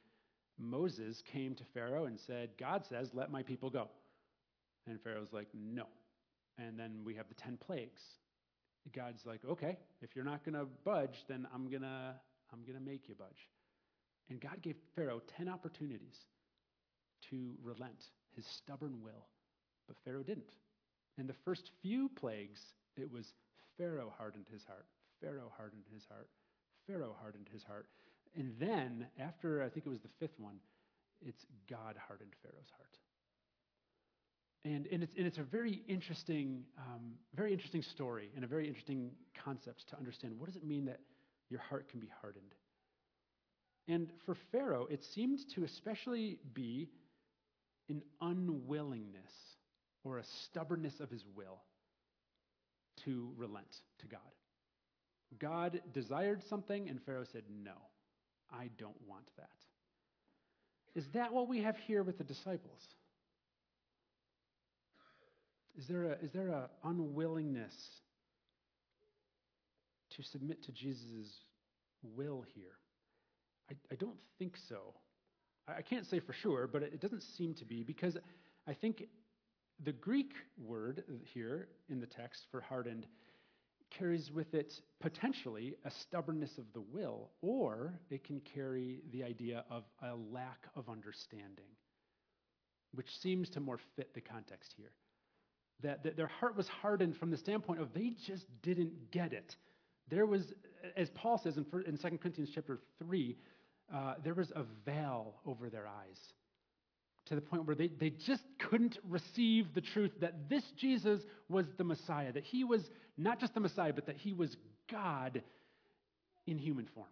Moses came to Pharaoh and said, God says, let my people go. And Pharaoh's like, no, and then we have the 10 plagues. God's like, okay, if you're not going to budge, then I'm going to I'm going to make you budge. And God gave Pharaoh 10 opportunities to relent his stubborn will, but Pharaoh didn't. In the first few plagues, it was Pharaoh hardened his heart. Pharaoh hardened his heart. Pharaoh hardened his heart. And then, after I think it was the fifth one, it's God hardened Pharaoh's heart. And, and, it's, and it's a very interesting, um, very interesting story and a very interesting concept to understand. What does it mean that your heart can be hardened? And for Pharaoh, it seemed to especially be an unwillingness or a stubbornness of his will to relent to God. God desired something, and Pharaoh said, No, I don't want that. Is that what we have here with the disciples? Is there a, is there a unwillingness to submit to Jesus' will here? I, I don't think so. I, I can't say for sure, but it, it doesn't seem to be because I think the Greek word here in the text for hardened carries with it potentially a stubbornness of the will, or it can carry the idea of a lack of understanding, which seems to more fit the context here that, that their heart was hardened from the standpoint of they just didn't get it. There was, as Paul says in, in 2 Corinthians chapter 3, uh, there was a veil over their eyes to the point where they, they just couldn't receive the truth that this Jesus was the Messiah, that he was not just the Messiah, but that he was God in human form.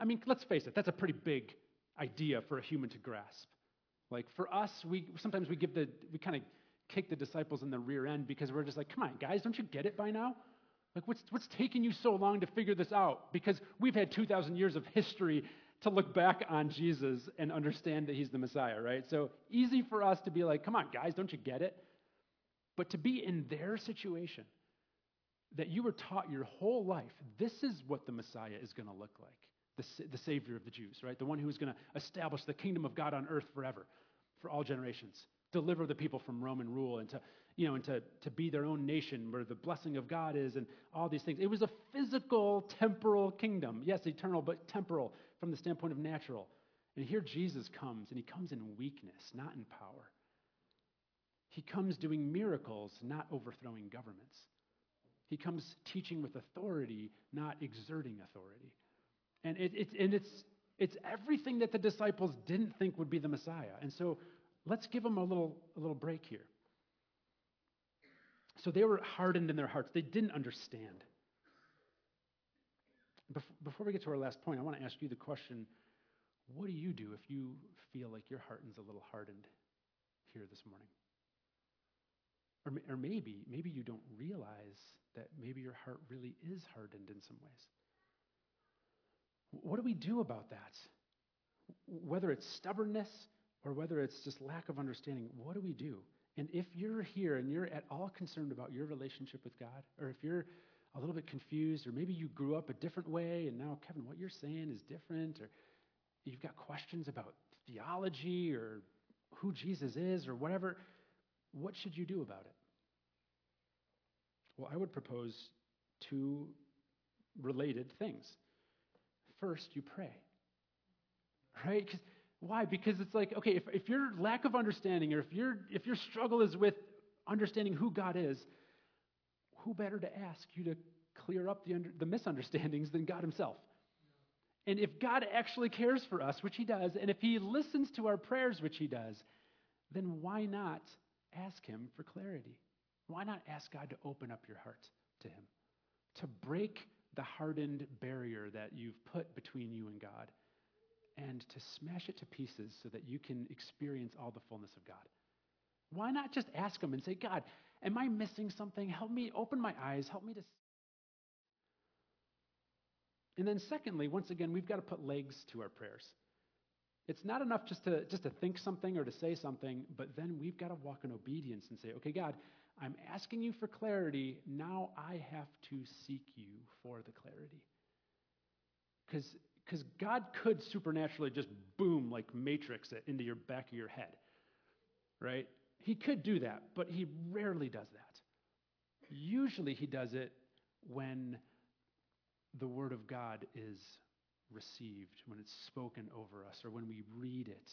I mean, let's face it, that's a pretty big idea for a human to grasp. Like for us, we sometimes we give the we kind of kick the disciples in the rear end because we're just like, come on, guys, don't you get it by now? Like, what's, what's taking you so long to figure this out? Because we've had 2,000 years of history to look back on Jesus and understand that he's the Messiah, right? So easy for us to be like, come on, guys, don't you get it? But to be in their situation, that you were taught your whole life, this is what the Messiah is going to look like. the, the Savior of the Jews, right? The one who is going to establish the kingdom of God on earth forever, for all generations, deliver the people from Roman rule, and to, you know, and to, to be their own nation where the blessing of God is, and all these things. It was a physical, temporal kingdom. Yes, eternal, but temporal from the standpoint of natural. And here Jesus comes, and he comes in weakness, not in power. He comes doing miracles, not overthrowing governments. He comes teaching with authority, not exerting authority. And, it, it, and it's, it's everything that the disciples didn't think would be the Messiah. And so let's give them a little, a little break here. So they were hardened in their hearts, they didn't understand. Before we get to our last point, I want to ask you the question what do you do if you feel like your heart is a little hardened here this morning? Or, or maybe, maybe you don't realize that maybe your heart really is hardened in some ways. What do we do about that? Whether it's stubbornness or whether it's just lack of understanding, what do we do? And if you're here and you're at all concerned about your relationship with God, or if you're a little bit confused, or maybe you grew up a different way and now, Kevin, what you're saying is different, or you've got questions about theology or who Jesus is or whatever, what should you do about it? Well, I would propose two related things. First, you pray. Right? Because Why? Because it's like, okay, if, if your lack of understanding or if, your if your struggle is with understanding who God is, who better to ask you to clear up the, under, the misunderstandings than God Himself? And if God actually cares for us, which He does, and if He listens to our prayers, which He does, then why not ask Him for clarity? Why not ask God to open up your heart to Him? To break the hardened barrier that you've put between you and God, and to smash it to pieces so that you can experience all the fullness of God. Why not just ask Him and say, God, am I missing something? Help me open my eyes, help me to. And then, secondly, once again, we've got to put legs to our prayers. It's not enough just to, just to think something or to say something, but then we've got to walk in obedience and say, okay, God, I'm asking you for clarity. Now I have to seek you for the clarity. Because because God could supernaturally just boom, like matrix it into your back of your head, right? He could do that, but he rarely does that. Usually he does it when the Word of God is received, when it's spoken over us, or when we read it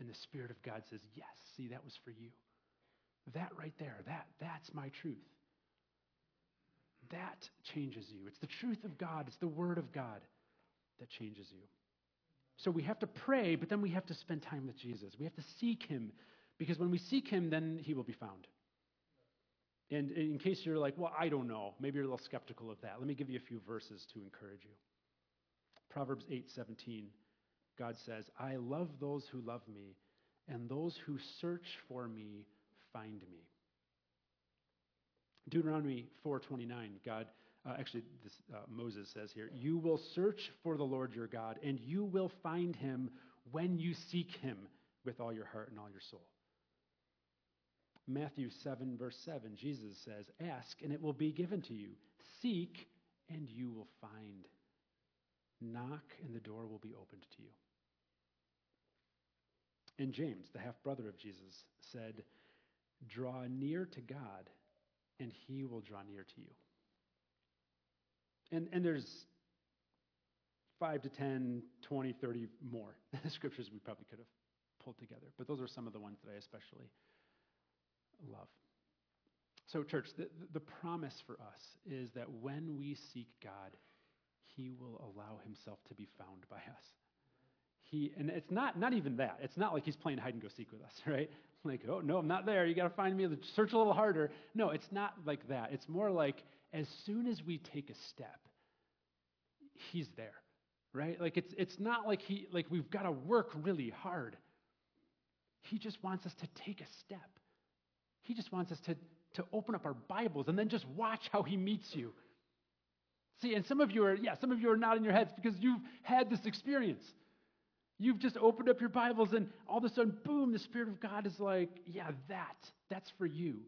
and the Spirit of God says, Yes, see, that was for you. That right there, that, that's my truth. That changes you. It's the truth of God, it's the Word of God that changes you. So we have to pray, but then we have to spend time with Jesus. We have to seek Him, because when we seek Him, then He will be found. And in case you're like, well, I don't know, maybe you're a little skeptical of that, let me give you a few verses to encourage you. Proverbs 8 17, God says, I love those who love me, and those who search for me find me. Deuteronomy 4:29, God uh, actually this, uh, Moses says here, "You will search for the Lord your God, and you will find him when you seek him with all your heart and all your soul." Matthew 7 verse 7, Jesus says, "Ask and it will be given to you. Seek and you will find. Knock and the door will be opened to you." And James, the half brother of Jesus, said, Draw near to God, and he will draw near to you. And, and there's 5 to 10, 20, 30 more scriptures we probably could have pulled together. But those are some of the ones that I especially love. So, church, the, the promise for us is that when we seek God, he will allow himself to be found by us. He, and it's not, not even that. It's not like he's playing hide and go seek with us, right? like, oh, no, I'm not there. You got to find me. Search a little harder. No, it's not like that. It's more like as soon as we take a step, he's there, right? Like it's, it's not like, he, like we've got to work really hard. He just wants us to take a step. He just wants us to, to open up our Bibles and then just watch how he meets you. See, and some of you are, yeah, some of you are nodding your heads because you've had this experience. You've just opened up your Bibles, and all of a sudden, boom, the Spirit of God is like, yeah, that, that's for you.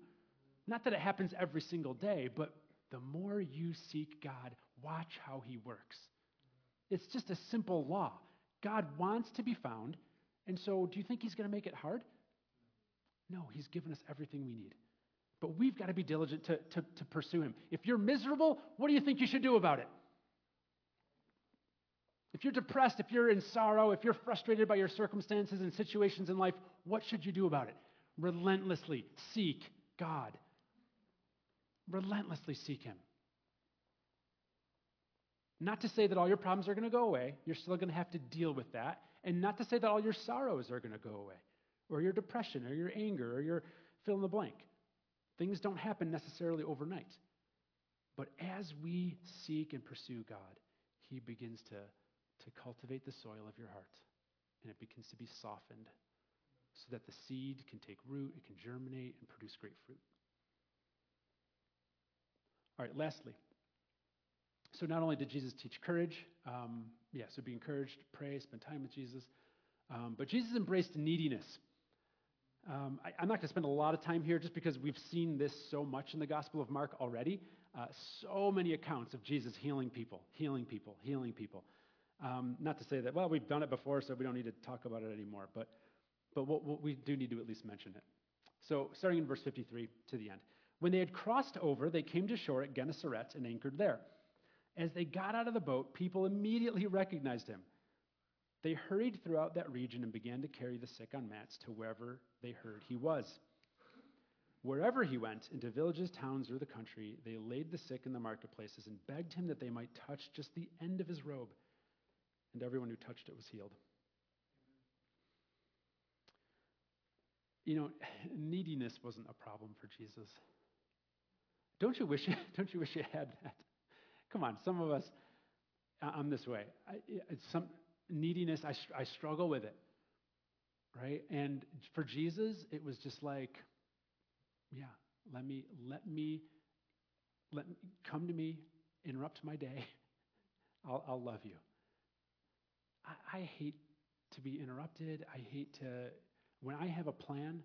Not that it happens every single day, but the more you seek God, watch how He works. It's just a simple law. God wants to be found, and so do you think He's going to make it hard? No, He's given us everything we need. But we've got to be diligent to, to, to pursue Him. If you're miserable, what do you think you should do about it? If you're depressed, if you're in sorrow, if you're frustrated by your circumstances and situations in life, what should you do about it? Relentlessly seek God. Relentlessly seek Him. Not to say that all your problems are going to go away, you're still going to have to deal with that. And not to say that all your sorrows are going to go away, or your depression, or your anger, or your fill in the blank. Things don't happen necessarily overnight. But as we seek and pursue God, He begins to to cultivate the soil of your heart, and it begins to be softened so that the seed can take root, it can germinate, and produce great fruit. All right, lastly. So, not only did Jesus teach courage, um, yeah, so be encouraged, pray, spend time with Jesus, um, but Jesus embraced neediness. Um, I, am not going to spend a lot of time here just because we've seen this so much in the Gospel of Mark already. Uh, so many accounts of Jesus healing people, healing people, healing people. Um, not to say that, well, we've done it before, so we don't need to talk about it anymore, but, but what, what we do need to at least mention it. So, starting in verse 53 to the end. When they had crossed over, they came to shore at Gennesaret and anchored there. As they got out of the boat, people immediately recognized him. They hurried throughout that region and began to carry the sick on mats to wherever they heard he was. Wherever he went, into villages, towns, or the country, they laid the sick in the marketplaces and begged him that they might touch just the end of his robe and everyone who touched it was healed. You know, neediness wasn't a problem for Jesus. Don't you wish, don't you wish you had that? Come on, some of us, I'm this way. I, some neediness, I, I struggle with it, right? And for Jesus, it was just like, yeah, let me, let me, let me, come to me, interrupt my day. I'll, I'll love you. I, I hate to be interrupted. I hate to, when I have a plan,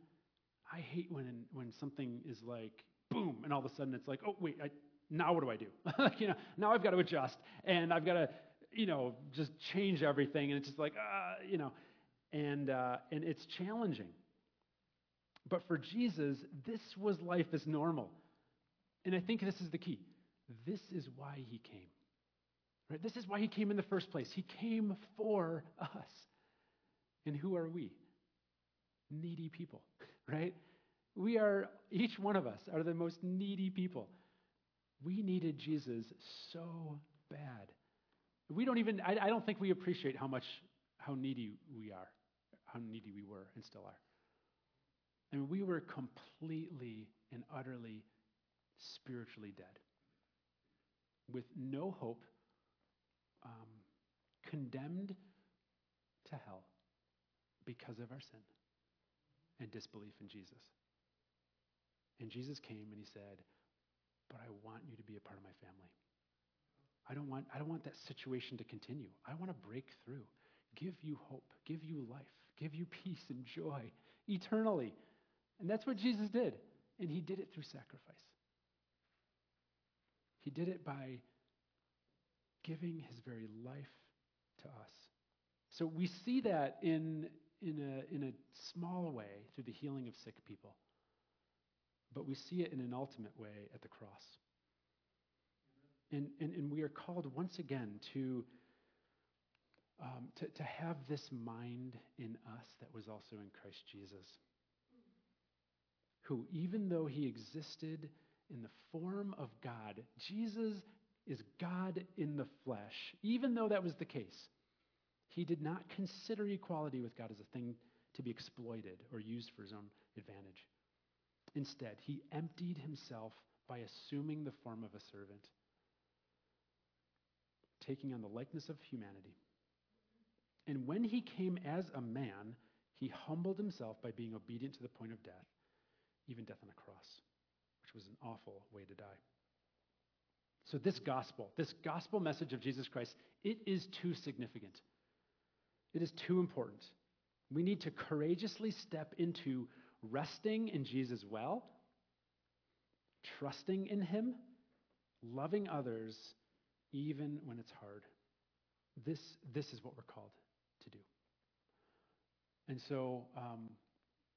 I hate when, when something is like, boom, and all of a sudden it's like, oh, wait, I, now what do I do? like, you know, now I've got to adjust, and I've got to, you know, just change everything, and it's just like, uh, you know, and, uh, and it's challenging. But for Jesus, this was life as normal. And I think this is the key. This is why he came. Right? This is why he came in the first place. He came for us. And who are we? Needy people, right? We are, each one of us are the most needy people. We needed Jesus so bad. We don't even, I, I don't think we appreciate how much, how needy we are, how needy we were and still are. I mean, we were completely and utterly spiritually dead with no hope um, condemned to hell because of our sin and disbelief in Jesus. And Jesus came and he said, But I want you to be a part of my family. I don't want, I don't want that situation to continue. I want to break through, give you hope, give you life, give you peace and joy eternally. And that's what Jesus did. And he did it through sacrifice. He did it by giving his very life to us. So we see that in, in, a, in a small way through the healing of sick people, but we see it in an ultimate way at the cross. And, and, and we are called once again to, um, to, to have this mind in us that was also in Christ Jesus, who, even though he existed in the form of God, Jesus is God in the flesh. Even though that was the case, he did not consider equality with God as a thing to be exploited or used for his own advantage. Instead, he emptied himself by assuming the form of a servant, taking on the likeness of humanity. And when he came as a man, he humbled himself by being obedient to the point of death, even death on a cross, which was an awful way to die. So, this gospel, this gospel message of Jesus Christ, it is too significant. It is too important. We need to courageously step into resting in Jesus well, trusting in Him, loving others, even when it's hard. this, this is what we're called to do. And so, um,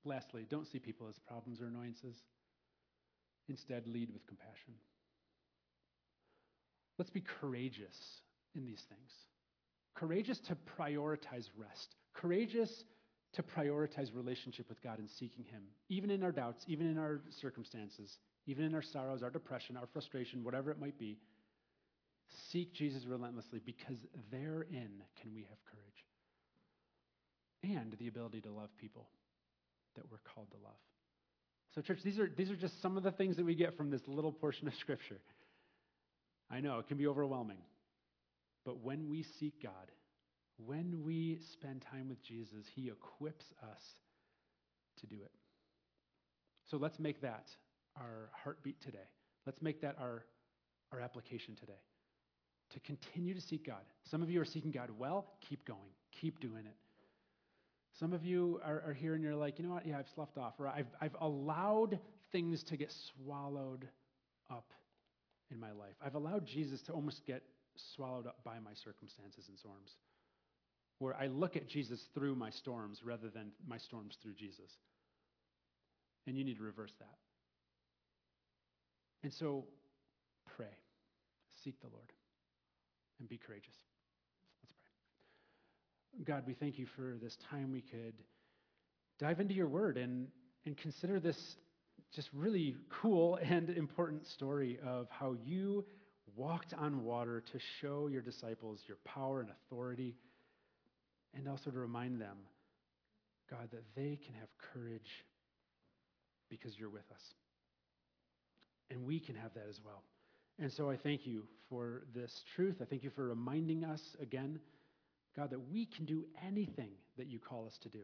lastly, don't see people as problems or annoyances. Instead, lead with compassion. Let's be courageous in these things. Courageous to prioritize rest. Courageous to prioritize relationship with God and seeking Him, even in our doubts, even in our circumstances, even in our sorrows, our depression, our frustration, whatever it might be. Seek Jesus relentlessly because therein can we have courage and the ability to love people that we're called to love. So, church, these are, these are just some of the things that we get from this little portion of Scripture. I know it can be overwhelming, but when we seek God, when we spend time with Jesus, He equips us to do it. So let's make that our heartbeat today. Let's make that our, our application today. To continue to seek God. Some of you are seeking God well, keep going, keep doing it. Some of you are, are here and you're like, you know what? Yeah, I've sloughed off, or I've, I've allowed things to get swallowed up in my life. I've allowed Jesus to almost get swallowed up by my circumstances and storms where I look at Jesus through my storms rather than my storms through Jesus. And you need to reverse that. And so pray, seek the Lord, and be courageous. Let's pray. God, we thank you for this time we could dive into your word and, and consider this just really cool and important story of how you walked on water to show your disciples your power and authority and also to remind them, God, that they can have courage because you're with us. And we can have that as well. And so I thank you for this truth. I thank you for reminding us again, God, that we can do anything that you call us to do.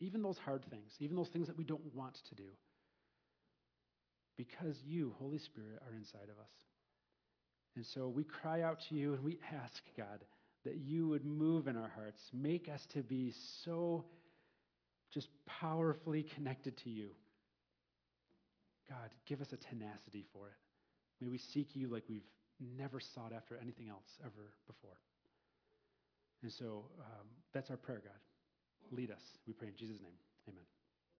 Even those hard things, even those things that we don't want to do. Because you, Holy Spirit, are inside of us. And so we cry out to you and we ask, God, that you would move in our hearts. Make us to be so just powerfully connected to you. God, give us a tenacity for it. May we seek you like we've never sought after anything else ever before. And so um, that's our prayer, God. Lead us, we pray in Jesus' name. Amen.